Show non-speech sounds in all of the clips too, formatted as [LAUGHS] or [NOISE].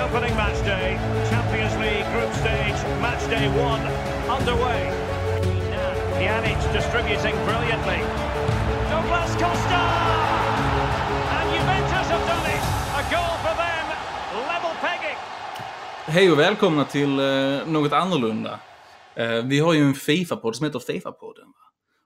Opening match day, Champions League group stage, match day one underway. Pjanic distributing brilliantly. Douglas Costa! And Juventus have done it. A goal for them. Level pegging. Hej och välkomna till eh, något annorlunda. Eh, vi har ju en Fifa-podd som heter Fifa-podden.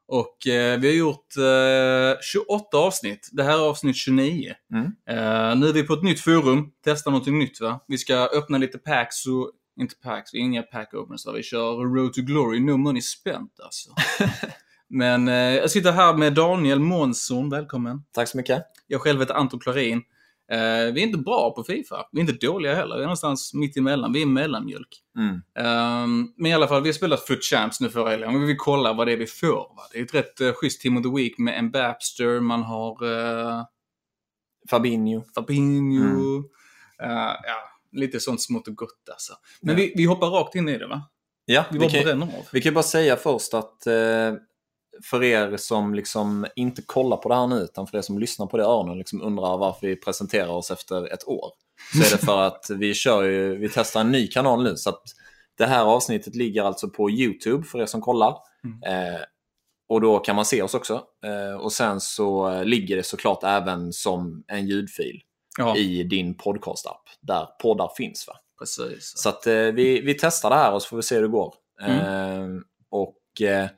Och eh, vi har gjort eh, 28 avsnitt. Det här är avsnitt 29. Mm. Eh, nu är vi på ett nytt forum. Testar någonting nytt va. Vi ska öppna lite packs och... Inte packs, inga pack openers. Vi kör Road to Glory, no money spent alltså. [LAUGHS] Men eh, jag sitter här med Daniel Månsson, välkommen. Tack så mycket. Jag själv heter Anton Klarin. Eh, vi är inte bra på Fifa. Vi är inte dåliga heller. Vi är någonstans mitt emellan. Vi är mellanmjölk. Mm. Ehm, men i alla fall, vi har spelat Foot Champs nu förra helgen. Vi vill kolla vad det är vi får. Va? Det är ett rätt uh, schysst Team of the Week med en Bapster, man har uh, Fabinho. Fabinho. Mm. eh, ja, lite sånt smått och gott alltså. Men Ja. vi, vi hoppar rakt in i det va? Ja, Vi vi kan, vi kan bara säga först att eh, för er som liksom inte kollar på det här nu, utan för er som lyssnar på det i öronen liksom undrar varför vi presenterar oss efter ett år. Så är det för [LAUGHS] att vi kör ju, vi testar en ny kanal nu. Så att det här avsnittet ligger alltså på YouTube för er som kollar. Eh, och då kan man se oss också. Eh, och sen så eh, ligger det såklart även som en ljudfil Ja, i din podcastapp där poddar finns. Va? precis. Så att eh, vi, vi testar det här och så får vi se hur det går. Mm. Eh, och eh,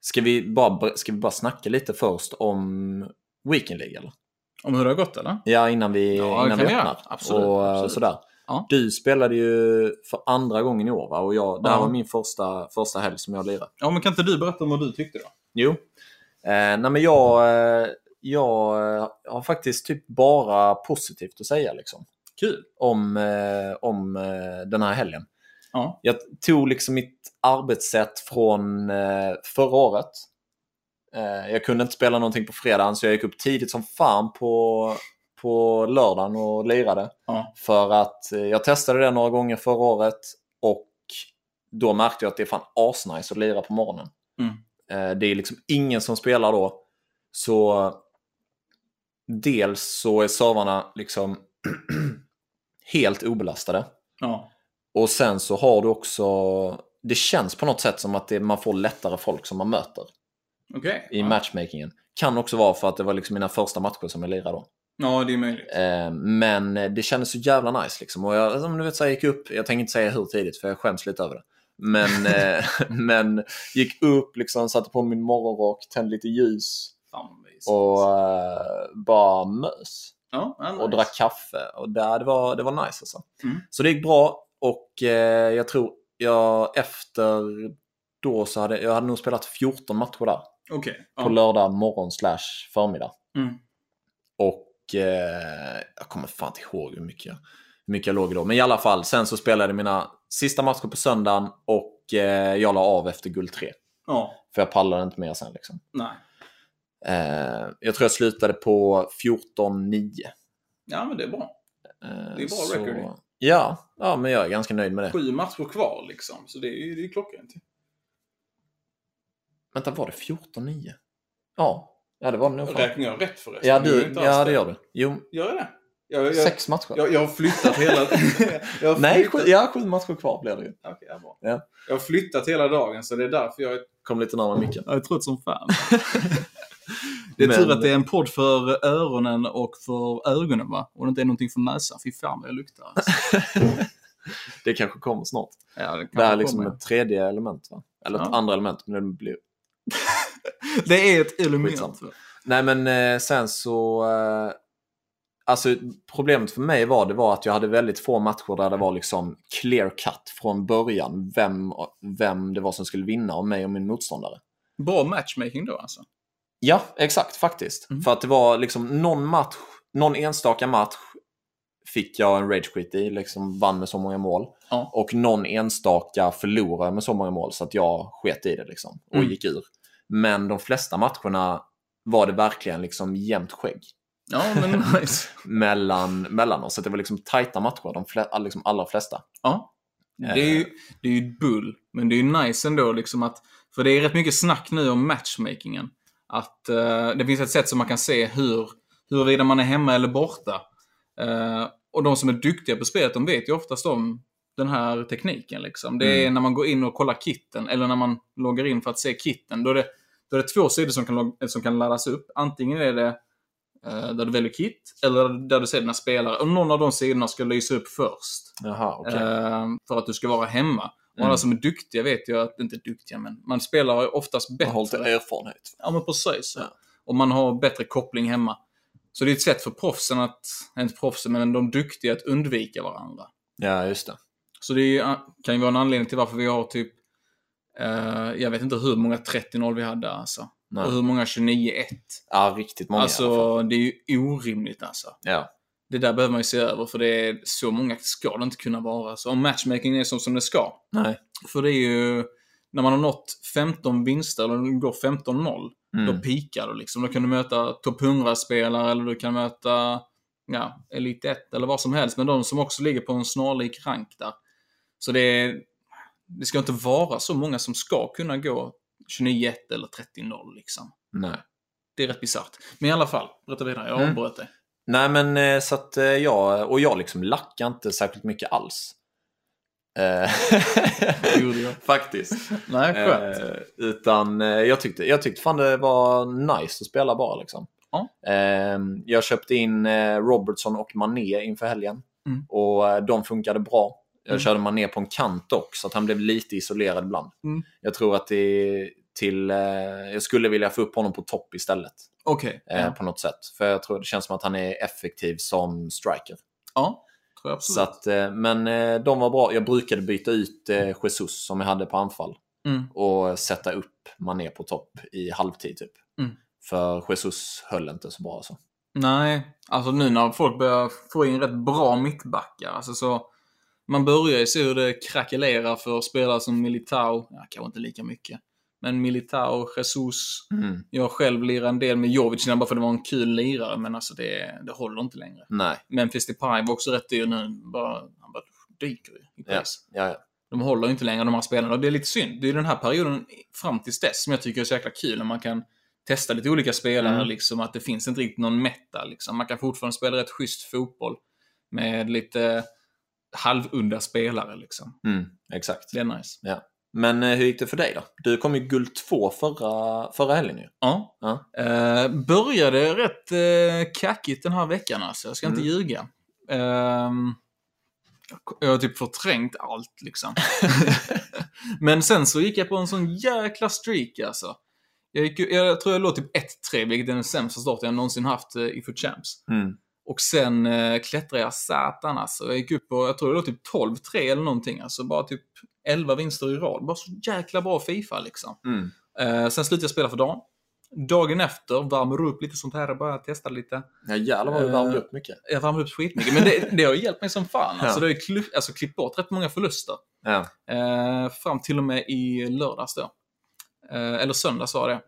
ska, vi bara, ska vi bara snacka lite först om Weekend League eller? Om hur det har gått eller? Ja, innan vi, Ja, innan vi öppnar. Absolut, och eh, absolut. sådär. Ja. Du spelade ju för andra gången i år va? Och jag, det här Ja. var min första, första helg som jag lirade. Ja, men kan inte du berätta om vad du tyckte då? Jo. Eh, nej men jag, eh, jag eh, har faktiskt typ bara positivt att säga liksom. Kul. Om, om den här helgen. Ja. Jag tog liksom mitt arbetssätt från eh, förra året. Eh, jag kunde inte spela någonting på fredagen så jag gick upp tidigt som fan på, på lördagen och lirade. Ja. För att eh, jag testade det några gånger förra året och då märkte jag att det är fan asnice att lira på morgonen. Mm. Det är liksom ingen som spelar då. Så dels så är servrarna liksom [CLEARS THROAT] helt obelastade. Ja. Och sen så har du också, det känns på något sätt som att det, man får lättare folk som man möter Okej. i ja. matchmakingen. Kan också vara för att det var liksom mina första matcher som jag lirade då. Ja, det är möjligt. Eh, men det kändes så jävla nice liksom. Och jag, som du vet, så jag gick upp, jag tänker inte säga hur tidigt för jag skäms lite över det. Men, [LAUGHS] eh, men gick upp, liksom, satte på min morgonrock, tände lite ljus Fan och eh, bara mös. ja, ja, nice. och drack kaffe. Och där, det, var, det var nice alltså. Mm. Så det gick bra och eh, jag tror jag efter då så hade jag hade nog spelat 14 matcher där. Okej. På Ja. lördag morgon slash förmiddag. Mm. Och eh, jag kommer fan inte ihåg hur mycket, jag, hur mycket jag låg då. Men i alla fall, sen så spelade jag mina sista matcher på söndagen och eh, jag la av efter guld 3. Ja. För jag pallade inte mer sen liksom. Nej. Eh, jag tror jag slutade på 14-9. Ja, men det är bra. Eh, Det är bra record ju. Ja, ja, men jag är ganska nöjd med det. Sju matcher kvar liksom. Så det är ju det är klockrent. Vänta, var det 14-9? Ja, ja det var det nog. Räknar jag rätt förresten? Ja, Det du, alls ja, det gör du. Jo, Gör jag det? Jag, jag, sex matcher. jag, jag har flyttat hela... [LAUGHS] jag har Nej, flyttat... sju, ja, sju matcher kvar blir det ju. Okej, ja, bra. Ja. Jag har flyttat hela dagen så det är därför jag är, Kom lite närmare micken. jag är trött som fan. [LAUGHS] det är Men- tur att det är en podd för öronen och för ögonen va? Och det inte är någonting för näsan. Fy fan vad jag luktar. Alltså. [LAUGHS] Det kanske kommer snart. Ja, det, Det är liksom ja. ett tredje element, va? Eller ett Ja. andra element. Men det blir... det är ett element. Skitsamt. Nej, men eh, sen så... Alltså, problemet för mig var, det var att jag hade väldigt få matcher där det var liksom clear cut från början. Vem, vem det var som skulle vinna av mig och min motståndare. Bra matchmaking då alltså. Ja, exakt faktiskt. Mm. För att det var liksom någon match, någon enstaka match fick jag en rage quit i, liksom vann med så många mål. Ja. Och någon enstaka förlorade med så många mål så att jag sket i det liksom och Mm. gick ur. Men de flesta matcherna var det verkligen liksom jämnt skägg Ja, [LAUGHS] men nice. mellan, mellan oss. Så det var liksom tajta matcher, de fle, liksom allra flesta. Ja. Det är, ju, det är ju bull, men det är ju nice ändå liksom att... För det är rätt mycket snack nu om matchmakingen. Att eh, det finns ett sätt som man kan se hur, huruvida man är hemma eller borta. Eh, och de som är duktiga på spelet, de vet ju oftast om den här tekniken. Liksom. Det är Mm. när man går in och kollar kitten, eller när man loggar in för att se kitten. Då är det, då är det två sidor som kan, som kan laddas upp. Antingen är det eh, där du väljer kit, eller där du ser dina spelare. Och någon av de sidorna ska lysa upp först. Jaha, okej. Eh, för att du ska vara hemma. Och Mm. alla som är duktiga vet ju att, inte duktiga, men man spelar oftast Jag har bättre. lite erfarenhet. Ja, men precis. Ja. Och man har bättre koppling hemma. Så det är ett sätt för proffsen att, inte proffsen, men de duktiga att undvika varandra. Ja, just det. Så det är, ju- kan ju vara en anledning till varför vi har typ, eh, jag vet inte hur många 30-0 vi hade alltså. Nej. Och hur många 29-1. Ja, riktigt många. Alltså, det är ju orimligt alltså. Ja. Det där behöver man ju se över, för det är så många ska det inte kunna vara. Så om matchmaking är som, som det ska, Nej. för det är ju, när man har nått 15 vinster, eller går 15-0, Mm. då pikar du liksom. Då kan du möta topp 100-spelare eller du kan möta ja, Elite 1 eller vad som helst. Men de som också ligger på en snarlik rank där. Så det, är, det ska inte vara så många som ska kunna gå 29-1 eller 30-0 liksom. Nej. Det är rätt bisarrt. Men i alla fall, berätta vidare. Jag Mm. avbröt dig. Nej, men eh, så att eh, jag, och jag liksom lackar inte särskilt mycket alls. Eh. [LAUGHS] Faktiskt. Nej, skönt. Eh, utan jag tyckte, jag tyckte fan det var nice att spela bara liksom. Ja. Eh, jag köpte in Robertson och Mané inför helgen. Mm. Och de funkade bra. Jag Mm. körde Mané på en kant också, så att han blev lite isolerad ibland. Mm. Jag tror att det till... Eh, jag skulle vilja få upp honom på topp istället. Okej. Eh, Ja. På något sätt. För jag tror det känns som att han är effektiv som striker. ja, tror jag absolut. Så att, eh, men eh, de var bra. Jag brukade byta ut eh, Jesus som jag hade på anfall Mm. och sätta upp Mané på topp i halvtid typ. Mm. För Jesus höll inte så bra alltså. Nej, alltså nu när folk börjar få in rätt bra mittbackar, alltså så... Man börjar ju se hur det krackelerar för spelare som Militao, ja, kanske inte lika mycket. Men Militao, Jesus, Mm. jag själv lirar en del med Jovic bara för att det var en kul lirare, men alltså det, det håller inte längre. Nej. Memphis Depay var också rätt dyr nu, bara, han bara dyker ju i Ja. Ja, ja. De håller ju inte längre de här spelarna och det är lite synd. Det är den här perioden fram tills dess som jag tycker är så jäkla kul när man kan testa lite olika spelare, Mm. liksom att det finns inte riktigt någon meta. Liksom. Man kan fortfarande spela rätt schysst fotboll med lite halvudda spelare. Liksom. Mm, exakt. Det är nice. Men eh, hur gick det för dig då? Du kom ju guld 2 förra, förra helgen ju. Ja. Ja. Eh, började rätt eh, kackigt den här veckan alltså. Jag ska inte Mm. ljuga. Ehm, jag har typ förträngt allt liksom. [LAUGHS] [LAUGHS] Men sen så gick jag på en sån jäkla streak alltså. Jag, gick, jag tror jag låg typ 1-3, vilket är den sämsta starten jag någonsin haft eh, i Foot Champs. Mm. Och sen eh, klättrade jag satan alltså. Jag gick upp på, jag tror det låg typ 12-3 eller någonting. Alltså bara typ 11 vinster i rad. Bara så jäkla bra Fifa liksom. Mm. Eh, sen slutade jag spela för dagen. Dagen efter värmer upp lite sånt här och börjar testa lite. Ja jävlar vad du värmde Eh, upp mycket. Jag värmer upp skitmycket, men det, det har hjälpt mig som fan. Alltså, Ja. det har ju alltså, klippt bort rätt många förluster. Ja. Eh, fram till och med i lördags då. Eh, eller söndags var det.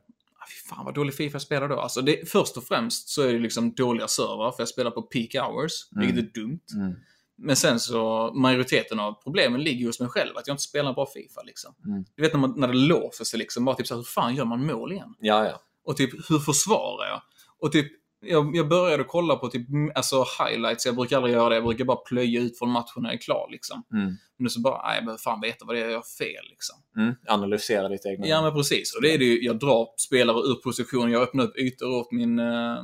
Fy fan vad dålig Fifa jag spelar då. Alltså det, först och främst så är det liksom dåliga servrar, för jag spelar på peak hours, Mm. vilket är dumt. Mm. Men sen så, majoriteten av problemen ligger hos mig själv, att jag inte spelar bra Fifa liksom. Mm. Du vet när, man, när det låser sig liksom, bara typ så här, hur fan gör man mål igen? Ja, ja. Och typ, hur försvarar jag? Och typ, jag, jag började kolla på typ, alltså highlights, jag brukar aldrig göra det, jag brukar bara plöja ut från matchen när jag är klar liksom. Mm. Men så bara, nej, jag behöver fan veta vad det är jag gör fel liksom. Mm. Analysera ditt egna. Ja men precis, och det är det ju, jag drar spelare ur position, jag öppnar upp ytor åt min, eh,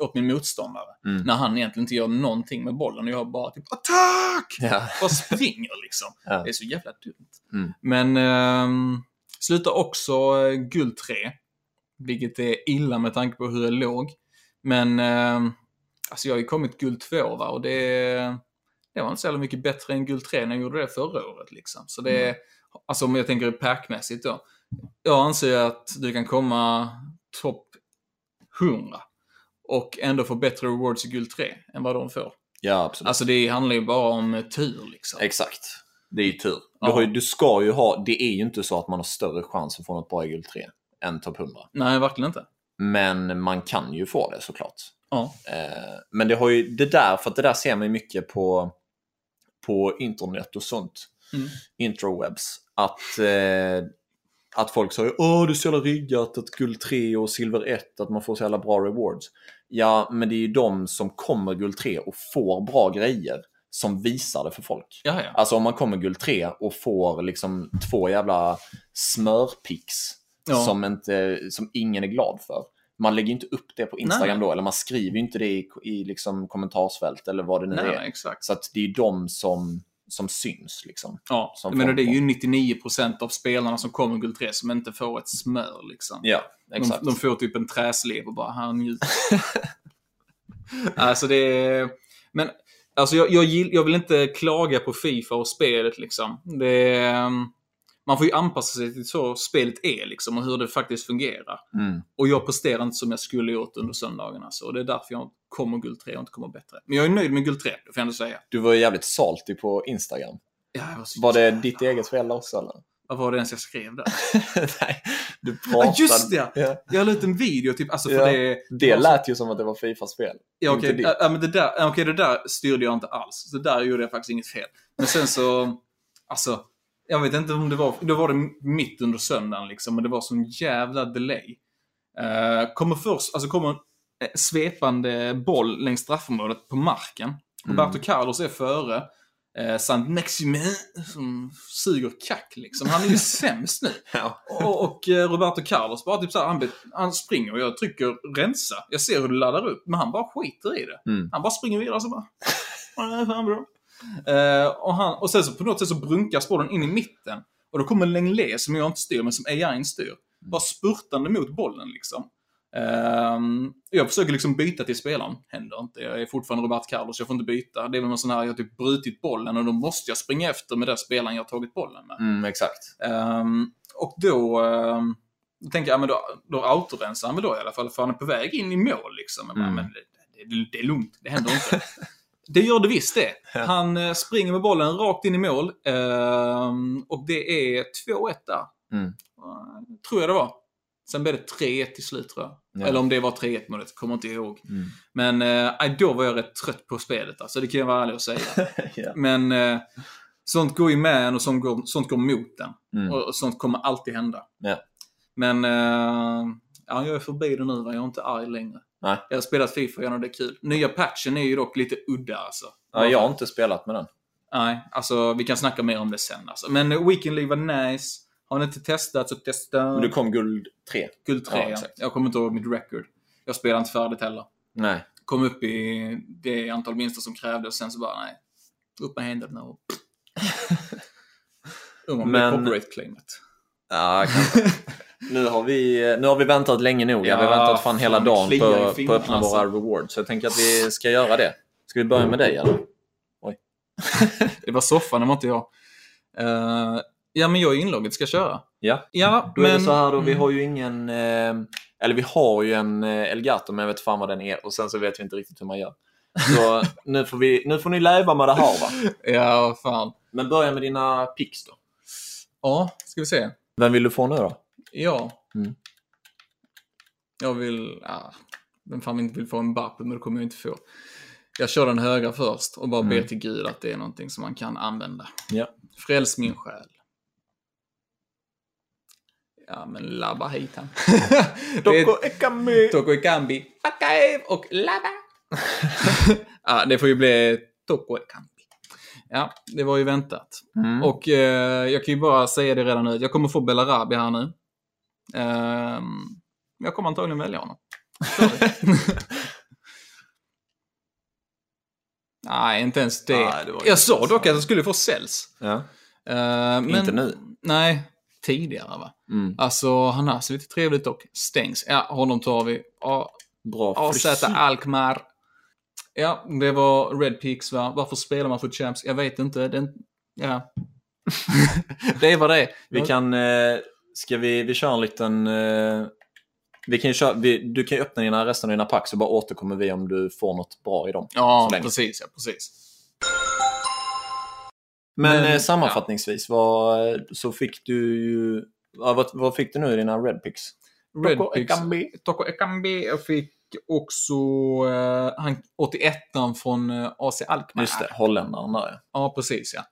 åt min motståndare. Mm. När han egentligen inte gör någonting med bollen och jag bara typ attack! Ja. Bara springer liksom. Ja. Det är så jävla dumt. Mm. Men eh, slutar också eh, guld 3. Vilket är illa med tanke på hur jag låg. Men eh, alltså jag har ju kommit guld 2 va och det, det var inte så jävla mycket bättre än guld 3 när jag gjorde det förra året liksom. Så det är, alltså om jag tänker packmässigt då. Jag anser att du kan komma topp 100 och ändå få bättre rewards i guld 3 än vad de får. ja, absolut. Alltså det handlar ju bara om eh, tur liksom. Exakt. Det är ju tur. Du, Ja. har ju, du ska ju ha, det är ju inte så att man har större chans att få något bra i guld 3 än topp 100. Nej, verkligen inte. Men man kan ju få det såklart. Ja. Eh, men det har ju det där, för att det där ser man ju mycket på, på internet och sånt. Mm. Intrawebs. Att, eh, att folk säger åh det är så jävla riggat att guld 3 och silver 1, att man får så jävla bra rewards. Ja, men det är ju de som kommer guld 3 och får bra grejer som visar det för folk. Ja, ja. Alltså om man kommer guld 3 och får liksom två jävla smörpix Ja. som, inte, som ingen är glad för. Man lägger inte upp det på Instagram Nej. då, eller man skriver inte det i, i liksom kommentarsfält eller vad det nu Nej, är. exakt. Så det är de som, som syns liksom. Ja, som folk det är ju 99% av spelarna som kommer guld 3 som inte får ett smör liksom. Ja, De, exakt. de får typ en träslev och bara, här njut. [LAUGHS] [LAUGHS] alltså det är... Men, alltså jag, jag, jag vill inte klaga på Fifa och spelet liksom. Det är, man får ju anpassa sig till så spelet är liksom och hur det faktiskt fungerar. Mm. Och jag presterar inte som jag skulle gjort under söndagen alltså. Och det är därför jag kommer guld 3 och inte kommer bättre. Men jag är nöjd med guld 3, det får jag ändå säga. Du var ju jävligt salty på Instagram. Ja, var, Var det jävla- ditt eget fel också eller? Vad var det ens jag skrev där? [LAUGHS] Nej, du pratade. Ja, just det! Ja. Jag la ut en video, typ, alltså för Ja. det... Det lät ju som att det var Fifa-spel. Ja, okej, ditt. ja, men det, där, okej, det där styrde jag inte alls. Så där gjorde jag faktiskt inget fel. Men sen så, alltså, jag vet inte om det var, då var det mitt under söndagen liksom, men det var sån jävla delay. Uh, kommer först, alltså kommer en eh, svepande boll längs straffområdet på marken. Roberto Carlos är före. Uh, Sant Maxime som suger kack liksom. Han är ju [LAUGHS] sämst nu. Ja. Och, och eh, Roberto Carlos bara typ så här, han, han springer och jag trycker rensa. Jag ser hur det laddar upp, men han bara skiter i det. Mm. Han bara springer vidare så bara... [LAUGHS] "Ja, det är fan bra." Eh, och, han, och sen så på något sätt så brunkas bollen in i mitten. Och då kommer Lenglet, som jag inte styr, men som AI styr, bara spurtande mot bollen liksom. Ehm, jag försöker liksom byta till spelaren. Händer inte. Jag är fortfarande Roberto Carlos, jag får inte byta. Det är väl någon sån här, jag har typ brutit bollen och då måste jag springa efter med den spelaren jag har tagit bollen med. Mm, exakt. Ehm, och då, då tänker jag, ja, men då, då autorensar han väl då i alla fall, för han är på väg in i mål liksom. Mm. Men det, det, det är lugnt, det händer inte. [LAUGHS] det gör det visst det. Han eh, springer med bollen rakt in i mål ehm, och det är 2-1 där. Mm. Eh, tror jag det var. Sen blev det 3-1 till slut tror jag. Ja. Eller om det var 3-1 målet, kommer inte ihåg. Mm. Men eh, då var jag rätt trött på spelet alltså, det kan jag vara ärlig och säga. [LAUGHS] ja. Men eh, sånt går ju med en och sånt går, sånt går mot den. Mm. Och, och sånt kommer alltid hända. Ja. Men eh, ja, jag är förbi det nu, va? jag är inte arg längre. Nej. Jag har spelat Fifa igen och det är kul. Nya patchen är ju dock lite udda alltså. ja, jag har inte spelat med den. Nej, alltså vi kan snacka mer om det sen alltså. Men Weekend League var nice. Har ni inte testat så testa. Men du kom guld 3. Guld 3, Ja, ja. Jag kommer inte ihåg mitt record. Jag spelar inte färdigt heller. Nej. Kom upp i det antal vinster som krävdes och sen så bara nej. Upp med händerna [LAUGHS] och... Undrar om det är Men- copyright-claimet. Ja, kanske. [LAUGHS] nu, har vi, nu har vi väntat länge nog. vi har Ja, väntat fan hela dagen på, på att öppna alltså. våra rewards. Så jag tänker att vi ska göra det. Ska vi börja med dig eller? [LAUGHS] Det var soffan, det var inte jag. Eh, ja, men jag är inlogget, ska jag köra? Ja. Ja, Då men... är det så här då, vi Mm. har ju ingen... Eh, eller vi har ju en eh, Elgato, men jag vet fan vad den är. Och sen så vet vi inte riktigt hur man gör. Så [LAUGHS] nu får, vi, nu får ni leva med det här va. Ja, fan. Men börja med dina picks då. Ja, ska vi se. Vem vill du få nu då? Ja. Mm. Jag vill... Ja, vem fan inte vill få en Mbappe, men det kommer jag inte få. Jag kör den högra först och bara ber Mm. till Gud att det är någonting som man kan använda. Ja. Fräls min själ. Ja, men labba hit han. [LAUGHS] Är- Ekami. Toko Ekambi, och Lava. [LAUGHS] ja, det får ju bli Toko Ekambi. Ja, det var ju väntat. Mm. Och eh, jag kan ju bara säga det redan nu. Jag kommer få Belarabi här nu. Ehm, jag kommer antagligen välja honom. [LAUGHS] Nej, inte ens det. Nej, det jag sa dock att jag skulle få Cells. Ja. Eh, men, Inte nu. Nej, tidigare va. Mm. Alltså, han har så lite trevligt och stängs. Ja, honom tar vi. Ja, Bra AZ. Alkmaar. Ja, det var Red Peaks va? Varför spelar man för Champs? Jag vet inte. Den, ja. [LAUGHS] det är vad det är. Vi kan... Eh, ska vi, vi kör en liten... Eh, vi kan köra, vi, du kan ju öppna dina, resten av dina pack så bara återkommer vi om du får något bra i dem. Ja, precis. Ja, precis. Men, Men, eh, sammanfattningsvis, vad, så fick du ju... Ja, vad, vad fick du nu i dina Red Picks? Red Toko Peaks. Ekambi. Toko Ekambi. Jag fick också eh, han, 81 från eh, AC Alkmaar. Just det, holländaren där ja. Ja, precis ja.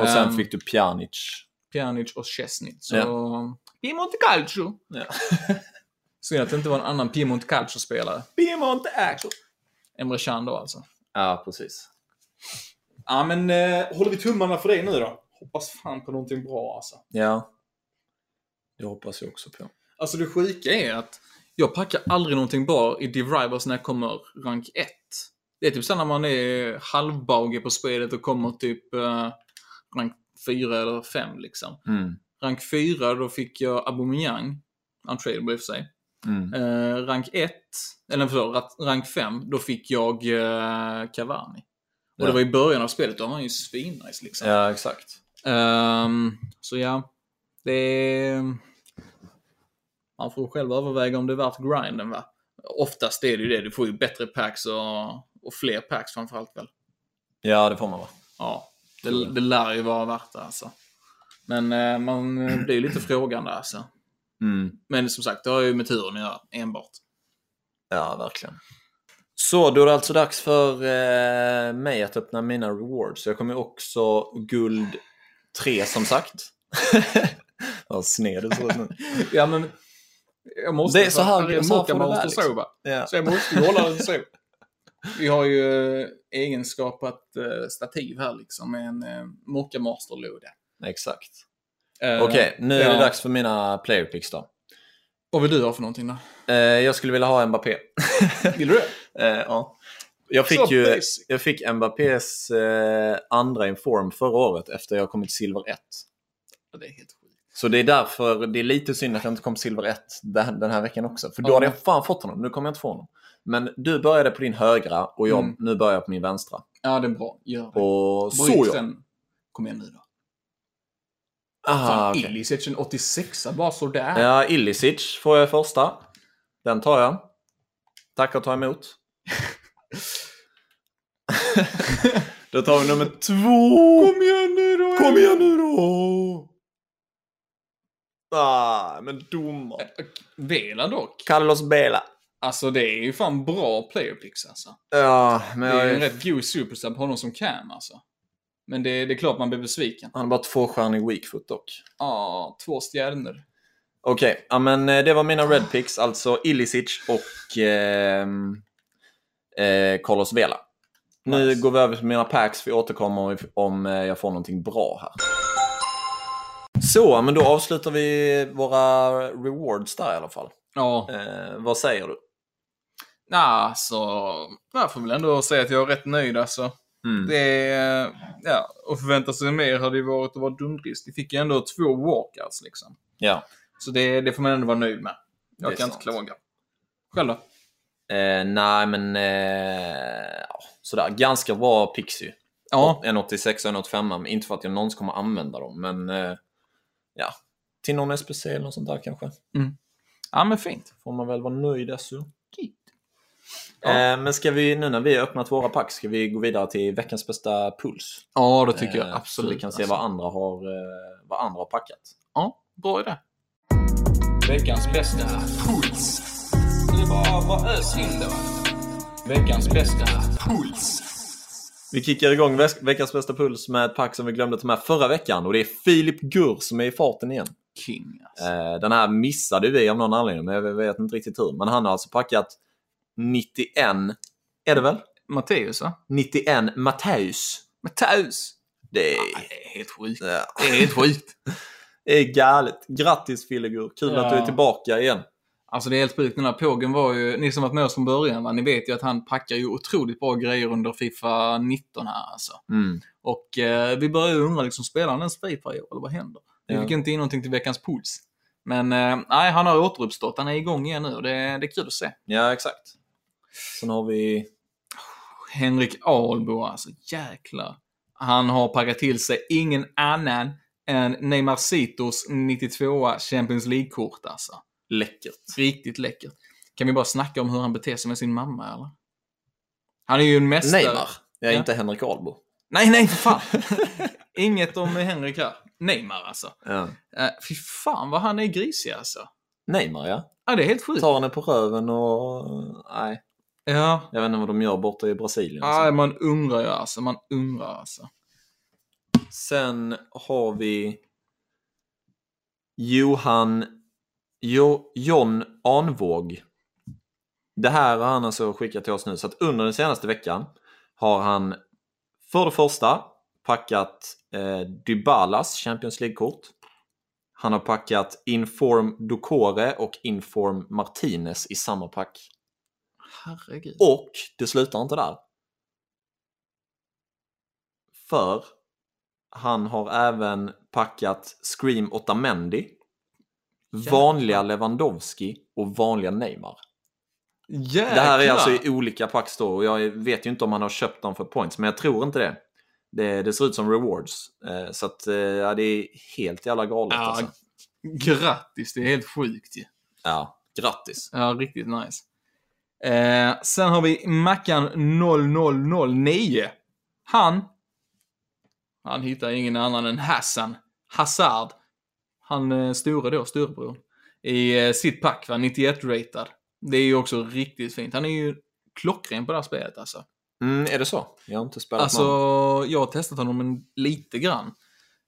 Och sen Ehm, fick du Pjanic. Pjanic och Chesney. Så... Ja. Piemonte Calcio. Ja. [LAUGHS] Synd att det inte var en annan Piemonte Calcio-spelare. Piemonte Axel. Emre Can då alltså. Ja, precis. Ja, men eh, håller vi tummarna för dig nu då? Hoppas fan på någonting bra alltså. Ja. Det hoppas jag också på. Alltså det sjuka är att jag packar aldrig någonting bra i Div Rivals när jag kommer rank 1. Det är typ så när man är halvbage på spelet och kommer typ eh, rank 4 eller 5 liksom. Mm. Rank 4 då fick jag Aubameyang, untradable i och för sig. Mm. Eh, rank 1, eller förlåt, rank 5, då fick jag eh, Cavani. Och Ja. det var i början av spelet, då var han ju svinnice liksom. Ja, exakt. Ehm, så ja, det är... Man får själv överväga om det är värt grinden va. Oftast är det ju det, du får ju bättre packs och, och fler packs framförallt väl. Ja, det får man vara. Ja, det, det lär ju vara värt det alltså. Men eh, man eh, blir lite frågande alltså. Mm. Men som sagt, det har ju med turen att göra enbart. Ja, verkligen. Så, då är det alltså dags för eh, mig att öppna mina rewards. Jag kommer också guld 3 som sagt. [LAUGHS] Vad sned du ut nu. Ja men... Jag måste, Det är så här- så här får det vara, liksom. Ja. Så jag måste ju hålla det så. Vi har ju eh, egenskapat eh, stativ här liksom med en eh, Mocka Master-låda. Exakt. Eh, Okej, nu är det dags för mina player picks då. Vad vill du ha för någonting då? Eh, jag skulle vilja ha Mbappé. [LAUGHS] Vill du det? [LAUGHS] eh, ja. Jag fick Så ju basic. jag fick Mbappés eh, andra inform förra året efter jag kommit silver 1. Ja, det är helt sjukt. Så det är därför det är lite synd att jag inte kom silver 1 den den här veckan också. För då Ja. hade jag fan fått honom. Nu kommer jag inte få honom. Men du började på din högra och jag, Mm. nu börjar jag på min vänstra. Ja, det är bra. Gör det. Och så Bryt ja. den. Kom igen nu då. Ah, Fan, okej. Ilicic en 86 bara sådär. Ja, Illicic får jag första. Den tar jag. Tack och ta emot. [LAUGHS] då tar vi nummer två. Kom igen nu då! Kom igen nu då! Ah, men domare. Vela dock. Carlos Bela. Alltså det är ju fan bra player picks alltså. Ja, men Det är jag en rätt god superstar på honom som Cam alltså. Men det, det är klart man blir besviken. Han har bara tvåstjärnig weakfoot dock. Ja, två stjärnor. Okej, ja men eh, det var mina red picks, alltså Illicic och ehm, eh, Carlos Vela. Nu Nice. går vi över till mina packs, vi återkommer om, om eh, jag får någonting bra här. Så, men då avslutar vi våra rewards där i alla fall. Ja, Eh, vad säger du? Nah, alltså. Jag får väl ändå säga att jag är rätt nöjd alltså. Mm. Det ja, och förvänta sig mer hade ju varit att vara dumdrist. Vi fick ju ändå två walkouts liksom. Ja. Så det, det får man ändå vara nöjd med. Jag kan sant. inte klaga. Själv då? Eh, nej, men eh, ja, sådär. Ganska bra picks ju. Ja, En 86 och en 85, men inte för att jag någonsin kommer använda dem, men eh, ja. Till någon SPC eller något sånt där kanske. ja men fint. Får man väl vara nöjd alltså. Ja. Eh, men ska vi, nu när vi har öppnat våra pack, ska vi gå vidare till veckans bästa puls? Ja, det tycker jag Eh, absolut. Så vi kan se alltså. vad andra har, eh, vad andra har packat. Ja, bra idé. Veckans bästa puls. Det är bara, bara ös in va. Veckans bästa puls. Vi kickar igång veck- veckans bästa puls med ett pack som vi glömde ta med förra veckan och det är Filip Gur som är i farten igen. King alltså. Den här missade vi av någon anledning, men jag vet inte riktigt hur. Men han har alltså packat 91, är det väl? Matteus va? 91 Matteus. Matteus! Det är, Det är helt sjukt. ja, Det är helt sjukt. [LAUGHS] det är galet. Grattis Fillegur, kul Ja. att du är tillbaka igen. Alltså det är helt sjukt. Den här pågen var ju, ni som varit med oss från början va, ni vet ju att han packar ju otroligt bra grejer under Fifa 19 här alltså. Mm. Och eh, vi börjar ju undra liksom, spelar han ens Fifa i år eller vad händer? Vi Ja. fick inte in någonting till veckans puls. Men eh, nej, han har återuppstått. Han är igång igen nu och det, det är kul att se. Ja, exakt. Sen har vi... Henrik Ahlbo alltså, jäklar. Han har packat till sig ingen annan än Neymar Citos 92 Champions League-kort alltså. Läckert. Riktigt läckert. Kan vi bara snacka om hur han beter sig med sin mamma eller? Han är ju en mästare. Neymar. Jag är Ja. inte Henrik Ahlbo. Nej, nej för fan. [LAUGHS] Inget om Henrik här. Neymar alltså. Ja. Uh, fy fan vad han är grisig alltså. Neymar, ja. Ja, det är helt sjukt. Tar henne på röven och... Nej, Ja, jag vet inte vad de gör borta i Brasilien. ja man undrar ju alltså. Man undrar alltså. Sen har vi Johan jo, John Anvåg. Det här har han alltså skickat till oss nu. Så att under den senaste veckan har han För det första, packat eh, Dybalas Champions League-kort. Han har packat Inform Ducore och Inform Martinez i samma pack. Herregud. Och det slutar inte där. För han har även packat Scream Otamendi, vanliga Lewandowski och vanliga Neymar. Jäklar. Det här är alltså i olika packs då och jag vet ju inte om han har köpt dem för points, men jag tror inte det. Det, det ser ut som rewards. Eh, så att, eh, ja, det är helt jävla galet Ja, alltså. Grattis, det är helt sjukt ju. Ja, grattis. Ja, riktigt nice. Eh, sen har vi Mackan 0009. Han, han hittar ingen annan än Hassan Hazard. Han eh, store då, storebror. I eh, sitt pack, va? 91-ratad. Det är ju också riktigt fint. Han är ju klockren på det här spelet alltså. Mm, är det så? Jag har inte spelat Alltså, honom. jag har testat honom en, lite grann.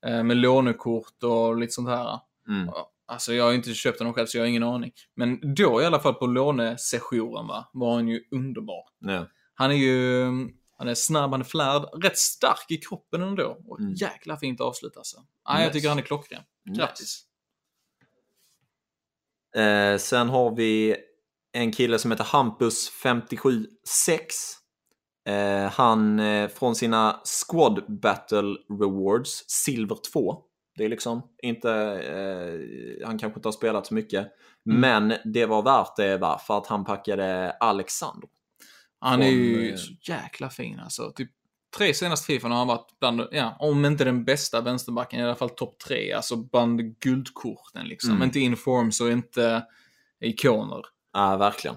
Eh, med lånekort och lite sånt här. Mm. Alltså jag har inte köpt honom själv så jag har ingen aning. Men då i alla fall på lånesessionen va, var han ju underbar. Ja. Han är ju, han är snabb, han är flärd, rätt stark i kroppen ändå. Och Mm. jäkla fint avslut alltså. Ja, Nice. Jag tycker han är klockren. Grattis. Eh, sen har vi en kille som heter Hampus576. Eh, han eh, från sina Squad Battle Rewards, Silver 2. Det är liksom inte, eh, han kanske inte har spelat så mycket. Mm. Men det var värt det va? för att han packade Alexander. Han är ju eh, så jäkla fin alltså. Typ tre senaste Fifan har han varit bland, ja, om inte den bästa vänsterbacken, i alla fall topp tre. Alltså bland guldkorten liksom. Mm. Inte informs och inte ikoner. Ja, verkligen.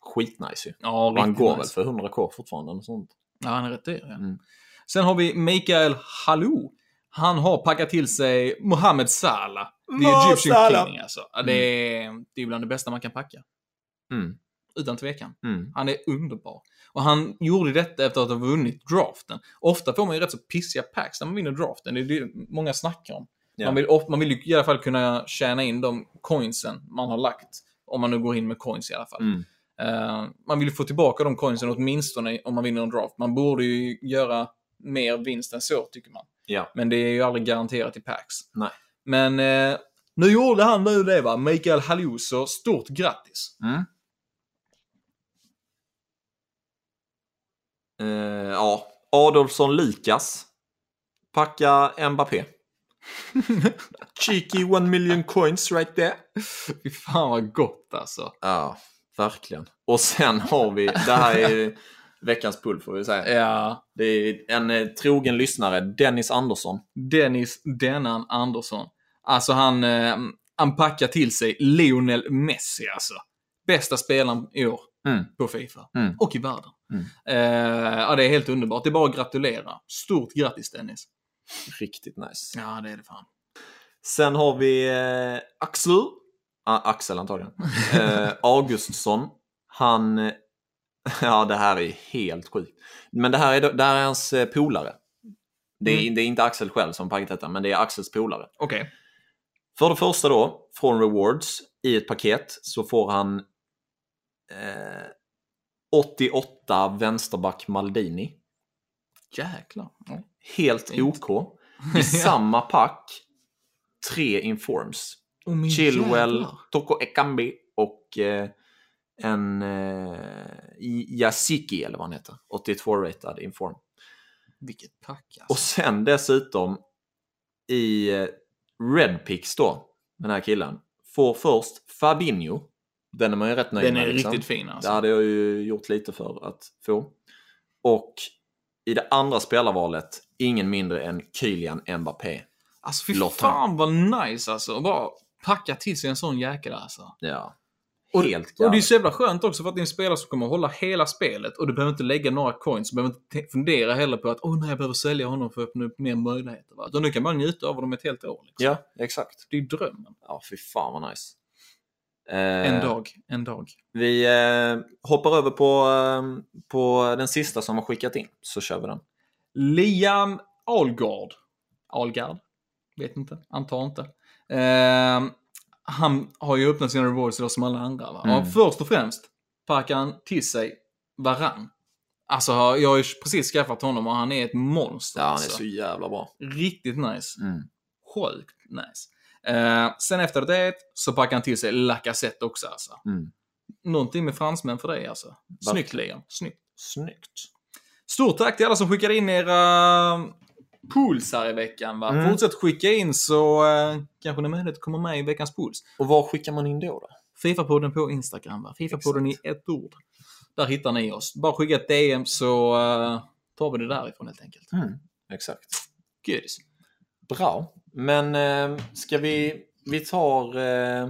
Skitnice ju. Ja, han går nice. väl för 100k fortfarande? Och sånt. Ja, han är rätt dyr. Ja. Mm. Sen har vi Mikael Halou. Han har packat till sig Mohamed Salah. The Egyptian Salah. King alltså. Det, är, det är bland det bästa man kan packa. Mm. Utan tvekan. Mm. Han är underbar. Och han gjorde detta efter att ha vunnit draften. Ofta får man ju rätt så pissiga packs när man vinner draften. Det är det många snackar om. Ja. Man, vill, man vill i alla fall kunna tjäna in de coinsen man har lagt. Om man nu går in med coins i alla fall. Mm. Eh, man vill få tillbaka de coinsen åtminstone om man vinner en draft. Man borde ju göra mer vinst än så, tycker man. Ja. Men det är ju aldrig garanterat i packs. Nej. Men eh, nu gjorde han nu det va, Mikael Halou, så stort grattis! Mm. Eh, ja, Adolfsson Lukas. Packa Mbappé. [LAUGHS] Cheeky one million coins right there. Fy fan vad gott alltså. Ja, verkligen. Och sen har vi, det här är [LAUGHS] veckans pull får vi säga. Ja, Det är en eh, trogen lyssnare, Dennis Andersson. Dennis Dennan Andersson. Alltså han, eh, han packar till sig Lionel Messi alltså. Bästa spelaren i år Mm. på Fifa. Mm. Och i världen. Mm. Eh, ja, det är helt underbart. Det är bara att gratulera. Stort grattis Dennis. Riktigt nice. Ja, det är det fan. Sen har vi eh, Axel. Ah, Axel antagligen. [LAUGHS] Eh, Augustsson. Han... [LAUGHS] Ja, det här är helt sjukt. Men det här är, det här är hans eh, polare. Det är, Mm. det är inte Axel själv som paketet detta, men det är Axels polare. Okej. För det första då, från Rewards, i ett paket så får han eh, 88 vänsterback Maldini. Jäklar. Ja. Helt Fint. OK. [LAUGHS] I samma pack, tre informs. Oh, Chilwell, jävlar. Toko Ekambi och eh, en eh, Yasiki eller vad han heter. 82-ratad inform. Vilket pack Och alltså. sen dessutom i eh, Redpix då, den här killen, får först Fabinho. Den är man ju rätt nöjd Den med. är liksom. riktigt fin alltså. Det hade jag ju gjort lite för att få. Och i det andra spelarvalet, ingen mindre än Kylian Mbappé. Alltså fy Lotta. fan vad nice alltså. Bara packa till sig en sån jäkel alltså. Ja. Och, Helt och det är så jävla skönt också för att det är en spelare som kommer att hålla hela spelet och du behöver inte lägga några coins. Du behöver inte te- fundera heller på att åh nej, jag behöver sälja honom för att öppna upp mer möjligheter. Va? Utan du kan bara njuta av honom ett helt år. Liksom. Ja, exakt. Det är drömmen. Ja, fy fan vad nice. Eh, En dag, en dag. Vi eh, hoppar över på, eh, på den sista som har skickat in, så kör vi den. Liam Algard. Algard? Vet inte. Antar inte. Han har ju öppnat sina rewards idag som alla andra. Va? Mm. Och först och främst packar han till sig Varann. Alltså, jag har ju precis skaffat honom och han är ett monster. Ja, han är alltså. så jävla bra. Riktigt nice. Mm. Sjukt nice. Eh, sen efter det så packar han till sig Lacazette också alltså. Mm. Någonting med fransmän för dig alltså. Snyggt. Leon. Snyggt. Snyggt. Stort tack till alla som skickade in era pools här i veckan. Va? Mm. Fortsätt skicka in så eh, kanske ni möjlighet kommer med i veckans pools. Och var skickar man in då? då? Fifa-podden på Instagram. Va? Fifa-podden i ett ord. Där hittar ni oss. Bara skicka ett DM så eh, tar vi det därifrån helt enkelt. Mm. Exakt. Godis. Bra. Men eh, ska vi... Vi tar... Eh,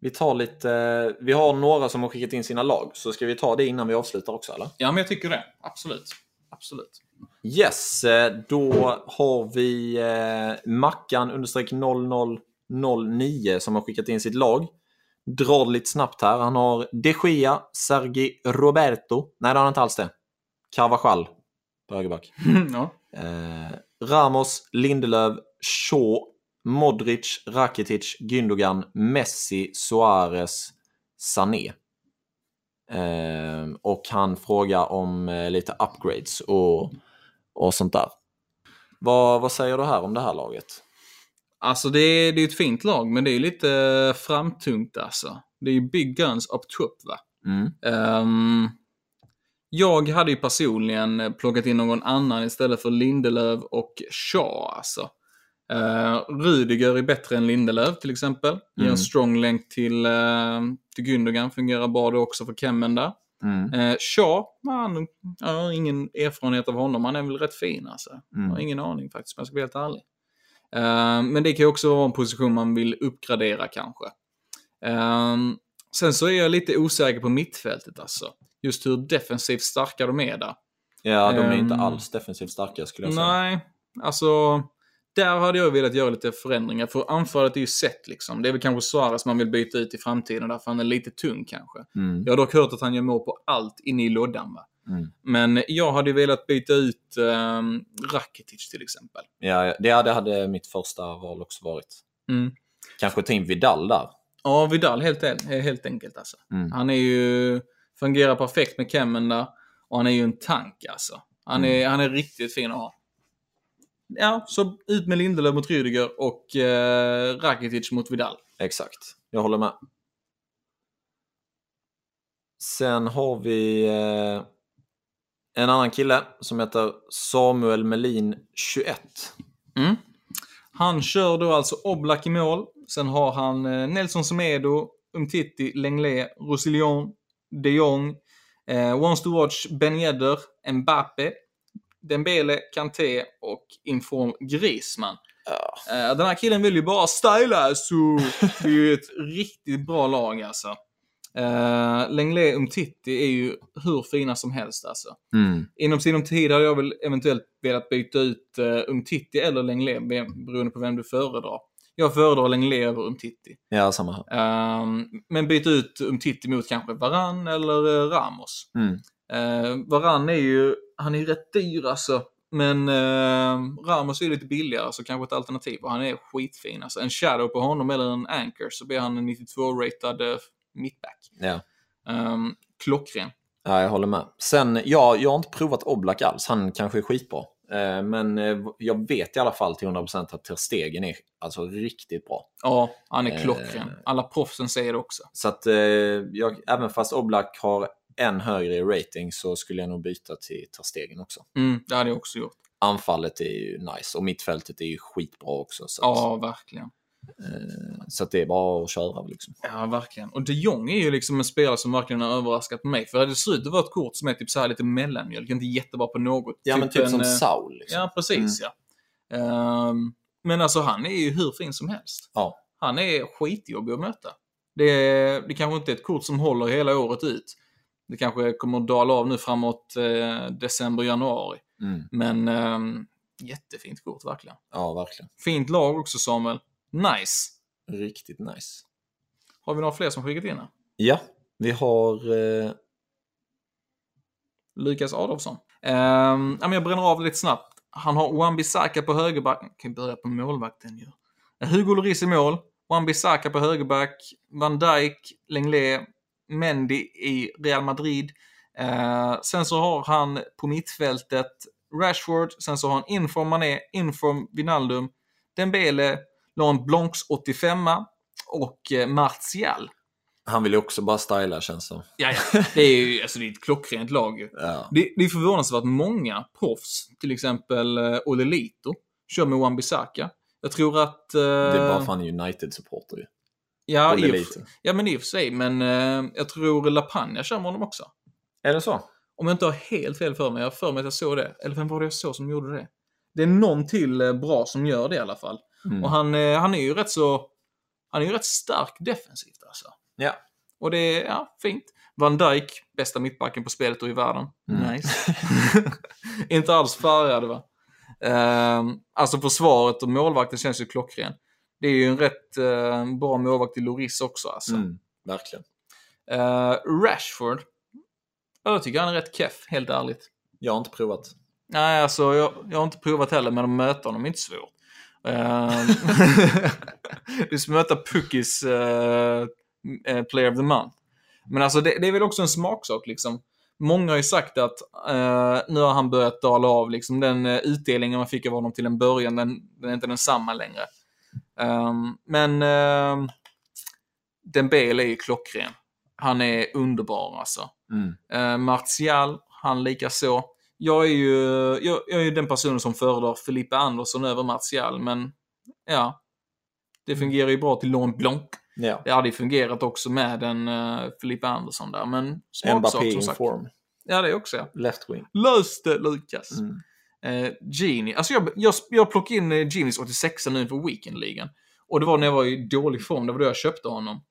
vi tar lite... vi har några som har skickat in sina lag. Så ska vi ta det innan vi avslutar också, eller? Ja, men jag tycker det. Absolut. Absolut. Yes, eh, då har vi eh, Mackan understreck 0009 som har skickat in sitt lag. Drar det lite snabbt här. Han har De Gea, Sergi Roberto. Nej, det har han inte alls det. Carvajal på högerback. [LAUGHS] ja. Eh, Ramos, Lindelöf, Shaw, Modric, Rakitic, Gündogan, Messi, Suarez, Sané. Eh, och han frågar om eh, lite upgrades och, och sånt där. Vad, vad säger du här om det här laget? Alltså det är, det är ett fint lag, men det är lite framtungt alltså. Det är ju big guns up top va. Mm. Ehm, jag hade ju personligen plockat in någon annan istället för Lindelöf och Shaw alltså. Uh, Rudiger är bättre än Lindelöf till exempel. Ger Mm. en strong länk till, uh, till Gündogan, fungerar bra det också för Kemmen där. Mm. Uh, Shaw, jag har ingen erfarenhet av honom, han är väl rätt fin alltså. Jag har Mm. ingen aning faktiskt, om jag ska vara helt ärlig. Eh, men det kan ju också vara en position man vill uppgradera kanske. Eh, sen så är jag lite osäker på mittfältet alltså. Just hur defensivt starka de är där. Ja, de är inte Ehm, alls defensivt starka skulle jag säga. Nej, alltså där hade jag velat göra lite förändringar. För anfallet är ju sett liksom. Det är väl kanske Suarez man vill byta ut i framtiden därför han är lite tung kanske. Mm. Jag har dock hört att han gör mål på allt inne i lådan va. Mm. Men jag hade velat byta ut um, Rakitic till exempel. Ja, det, det hade mitt första val också varit. Mm. Kanske ta in Vidal där. Ja, Vidal helt, helt enkelt alltså. Mm. Han är ju, fungerar perfekt med Kemmen där. Och han är ju en tank alltså. Han är, han är riktigt fin att ha. Ja, så ut med Lindelöf mot Rüdiger och eh, Rakitic mot Vidal. Exakt, jag håller med. Sen har vi eh, en annan kille som heter Samuel Melin 21. Mm. Han kör då alltså Oblak i mål. Sen har han eh, Nelson Semedo, Umtiti, Lenglet, Roussillon, de Jong, eh, Wants to watch Ben Yedder, Mbappe, Dembele, Kanté och Inform Griezmann. Ja. Eh, den här killen vill ju bara styla, så det är ju ett [LAUGHS] riktigt bra lag alltså. Uh, Lenglet Umtiti är ju hur fina som helst alltså. Mm. Inom sinom tid hade jag väl eventuellt velat byta ut uh, Umtiti eller Lenglet beroende på vem du föredrar. Jag föredrar Lenglet över Umtiti. Ja, samma här. Ehm, men byta ut Umtiti mot kanske Varan eller eh, Ramos. Mm. Uh, Varan är ju, han är ju rätt dyr alltså. Men uh, Ramos är lite billigare så kanske ett alternativ och han är skitfin alltså. En shadow på honom eller en anchor så blir han en 92-ratad uh, mittback. Ja. Um, klockren. ja, jag håller med. Sen, ja, jag har inte provat Oblak alls. Han kanske är skitbra. Eh, men eh, jag vet i alla fall till 100% att Ter Stegen är alltså riktigt bra. Ja, han är Eh. klockren. Alla proffsen säger det också. Så att eh, jag, även fast Oblak har en högre rating så skulle jag nog byta till Ter Stegen också. Mm, det hade jag också gjort. Anfallet är ju nice och mittfältet är ju skitbra också. Så, att, Ja, verkligen. så att det är bara att köra liksom. Ja, verkligen. Och de Jong är ju liksom en spelare som verkligen har överraskat mig. För det ser ut att vara ett kort som är typ så här lite mellanmjölk. Inte jättebra på något. Ja, men typ som en, eh, Saul. Liksom. Ja, precis ja. Ehm, men alltså han är ju hur fin som helst. Ja. Han är skitjobbig att möta. Det, det kanske inte är ett kort som håller hela året ut. Det kanske kommer att dala av nu framåt eh, december, januari. Mm. Men ehm, jättefint kort verkligen. ja, verkligen. Fint lag också Samuel. Nice. Riktigt nice. Har vi några fler som skickat in här? Ja, vi har... Eh, Lukas Adolfsson. Men jag bränner av lite snabbt. Han har Wan-Bissaka på högerback. Kan börja på målvakten ju. Hugo Lloris i mål. Wan-Bissaka på högerback. Van Dijk, Lenglet, Mendy i Real Madrid. Eh, sen så har han på mittfältet Rashford, sen så har han Inform Mané, Inform Vinaldum, Dembele, Laurent Blancs 85 och eh, Martial. Han vill ju också bara styla känns det Ja, ja. [LAUGHS] Det är ju alltså, det är ett klockrent lag ja. Det, det är förvånansvärt många proffs, till exempel uh, Olle Lito, kör med Wan-Bissaka. Jag tror att... eh, Det är bara för han är United-supporter ju. Ja, i och ja, men i och för sig. Men eh, jag tror Lapagna kör med honom också. Är det så? Om jag inte har helt fel för mig. Jag har för mig att jag såg det. Eller vem var det jag såg som gjorde det? Det är någon till eh, bra som gör det i alla fall. Mm. Och han, eh, han är ju rätt så... Han är ju rätt stark defensivt alltså. Ja. Och det är, ja, fint. Van Dijk, bästa mittbacken på spelet och i världen. Mm. Nice. [LAUGHS] inte alls färgade va? Ehm, alltså försvaret och målvakten känns ju klockren. Det är ju en rätt eh, bra målvakt i Loris också alltså. Mm. Verkligen. Eh, Rashford. Ja, jag tycker han är rätt keff, helt ärligt. Jag har inte provat. Nej, alltså jag, jag har inte provat heller, men att möta honom är inte svårt. Är som att möta Puckis eh, eh, Player of the Month. Men alltså det, det är väl också en smaksak liksom. Många har ju sagt att eh, nu har han börjat dala av liksom. Den eh, utdelningen man fick av honom till en början, den, den är inte densamma längre. Ehm, men uh, Dembele är ju klockren. Han är underbar alltså. Mm. Eh, Martial, han lika så. Jag är ju jag, jag är ju den personen som föredrar Felipe Andersson över Martial, men ja. Det fungerar ju bra till Laurent Blanc. Ja. Det hade ju fungerat också med en uh, Felipe Andersson där, men smaksak som sagt. form. Ja, det också ja. Left wing. Lös det Lukas! Mm. Eh, Genie, alltså jag, jag, jag plockade in eh, Genies 86 nu för Weekendligan. Och det var när jag var i dålig form, det var då jag köpte honom.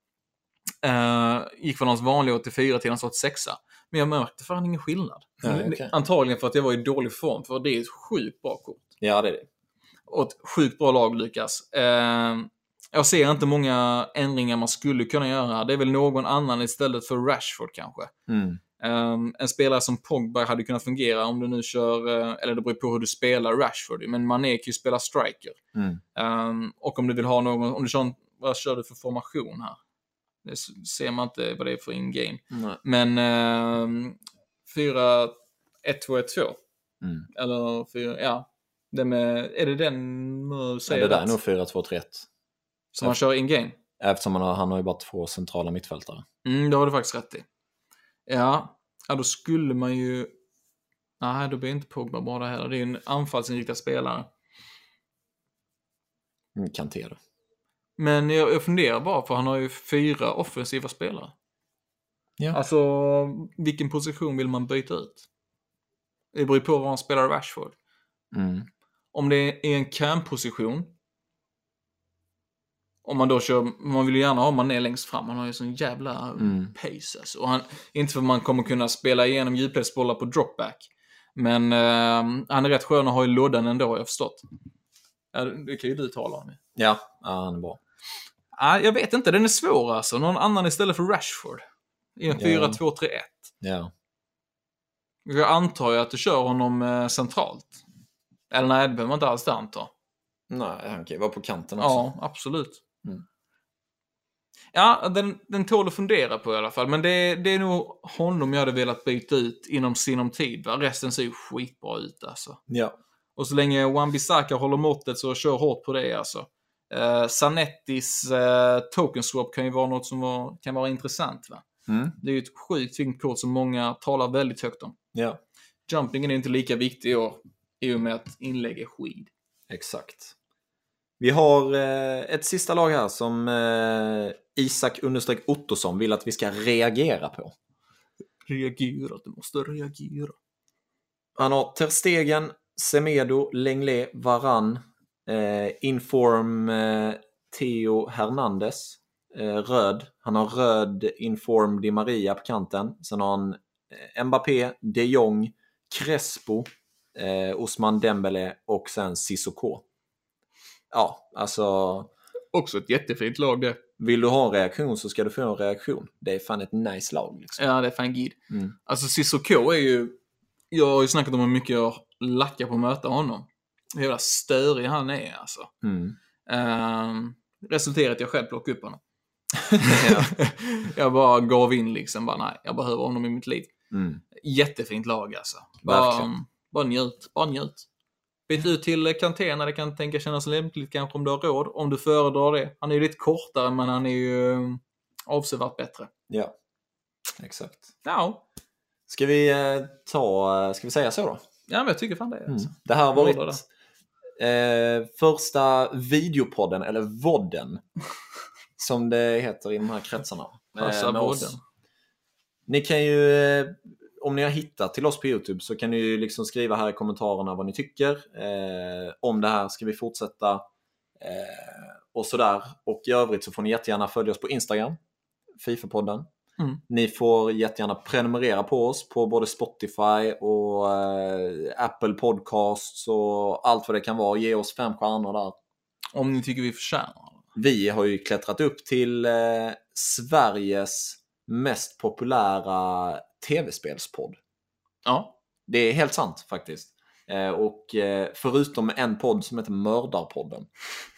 Eh, gick från hans vanliga 84 till hans 86 Men jag märkte fan ingen skillnad. Nej, okej. Antagligen för att jag var i dålig form, för det är ett sjukt bra kort. Ja, det är det. Och ett sjukt bra lag, Lukas. Eh, jag ser inte många ändringar man skulle kunna göra. Det är väl någon annan istället för Rashford kanske. Mm. Um, en spelare som Pogba hade kunnat fungera om du nu kör, uh, eller det beror på hur du spelar Rashford, men Mané kan ju spela striker. Mm. Um, och om du vill ha någon, om du kör vad kör du för formation här? Det ser man inte vad det är för in-game. Nej. Men um, 4, 1, 2, 1, 2. Mm. Eller 4, ja. Det med, är det den nu Ja, säger det där är nog 4-2-3-1. Som man kör in-game? Eftersom han har, han har ju bara två centrala mittfältare. Mm, det har du faktiskt rätt i. Ja, ja då skulle man ju... Nej, då blir inte Pogba bra där heller. Det är ju en anfallsinriktad spelare. Mm, Kanté då. Men jag, jag funderar bara, för han har ju fyra offensiva spelare. Ja. Alltså, vilken position vill man byta ut? Det beror ju på var han spelar Rashford. Mm. Om det är en cam-position. Om man då kör, man vill ju gärna ha Mané längst fram. Han har ju sån jävla Mm. pace alltså. Och han, inte för att man kommer kunna spela igenom djupledsbollar på dropback. Men eh, han är rätt skön att ha i lådan ändå, har jag förstått. Ja, det kan ju du tala om. Ja, ja, han är bra. Ah, jag vet inte, den är svår alltså. Någon annan istället för Rashford. I en Ja. 4-2-3-1. Ja. Jag antar ju att du kör honom eh, centralt. Eller nej, det behöver man inte alls det anta. Nej, han kan ju vara på kanten också. Ja, absolut. Mm. Ja, den, den tål att fundera på i alla fall. Men det, det är nog honom jag hade velat byta ut inom sinom tid. Va? Resten ser ju skitbra ut alltså. Ja. Och så länge Wan-Bissaka håller måttet så kör hårt på det alltså. Eh, Sanettis eh, token swap kan ju vara något som var, kan vara intressant. Va? Mm. Det är ju ett sjukt fint kort som många talar väldigt högt om. Ja, Jumpingen är inte lika viktig i år i och med att inlägg är skid. exakt. Vi har eh, ett sista lag här som eh, Isak understreck Ottosson vill att vi ska reagera på. Reagera, du måste reagera. Han har Ter Stegen, Semedo, Lenglet, Varann, eh, Inform Theo Hernandez, röd. Han har röd Inform Di Maria på kanten. Sen har han Mbappé, de Jong, Crespo, Osman Dembele och sen Sissoko. Ja, alltså Också ett jättefint lag det. vill du ha en reaktion så ska du få en reaktion. Det är fan ett nice lag. Liksom. Ja, det är fan gid. Mm. Alltså Cissoko är ju... Jag har ju snackat om hur mycket jag lackar på att möta honom. Hur jävla störig han är alltså. Mm. Um, resulterat att jag själv plockade upp honom. [LAUGHS] Ja. jag bara gav in liksom. Bara, nej, jag behöver honom i mitt liv. Mm. Jättefint lag alltså. Verkligen. Bara, bara njut, bara njut. Byt ut till Kanté när det kan tänka kännas lämpligt kanske om du har råd. Om du föredrar det. Han är ju lite kortare men han är ju eh, avsevärt bättre. Ja, exakt. Ja, Ska vi eh, ta, ska vi säga så då? ja men jag tycker fan det. Alltså. Det här har varit eh, första videopodden, eller vodden, [LAUGHS] som det heter i de här kretsarna. eh, Passa vodden. Ni kan ju, eh, om ni har hittat till oss på Youtube så kan ni ju liksom skriva här i kommentarerna vad ni tycker. Eh, om det här ska vi fortsätta eh, och sådär. Och i övrigt så får ni jättegärna följa oss på Instagram, Fifa-podden. Mm. Ni får jättegärna prenumerera på oss på både Spotify och eh, Apple Podcasts och allt vad det kan vara. Ge oss fem stjärnor där. Om ni tycker vi förtjänar. Vi har ju klättrat upp till eh, Sveriges mest populära tv-spelspodd. Ja. Det är helt sant faktiskt. Eh, och eh, förutom en podd som heter Mördarpodden.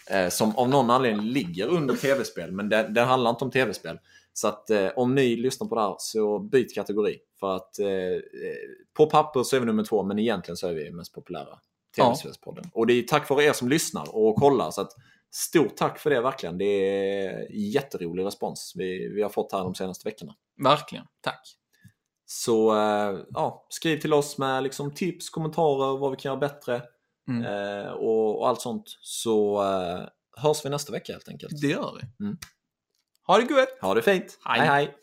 Eh, som av någon anledning ligger under tv-spel, men den, den handlar inte om tv-spel. Så att om ni lyssnar på det här så byt kategori. För att på papper så är vi nummer två, men egentligen så är vi mest populära tv-spelspodden. Och det är tack vare er som lyssnar och kollar. Så att stort tack för det verkligen. Det är jätterolig respons vi, vi har fått här de senaste veckorna. Verkligen. Tack. Så eh, ja, skriv till oss med liksom, tips, kommentarer, vad vi kan göra bättre Mm. eh, och, och allt sånt. Så eh, hörs vi nästa vecka helt enkelt. Det gör vi. Mm. Ha det gött! Ha det fint! Hej. hej! hej.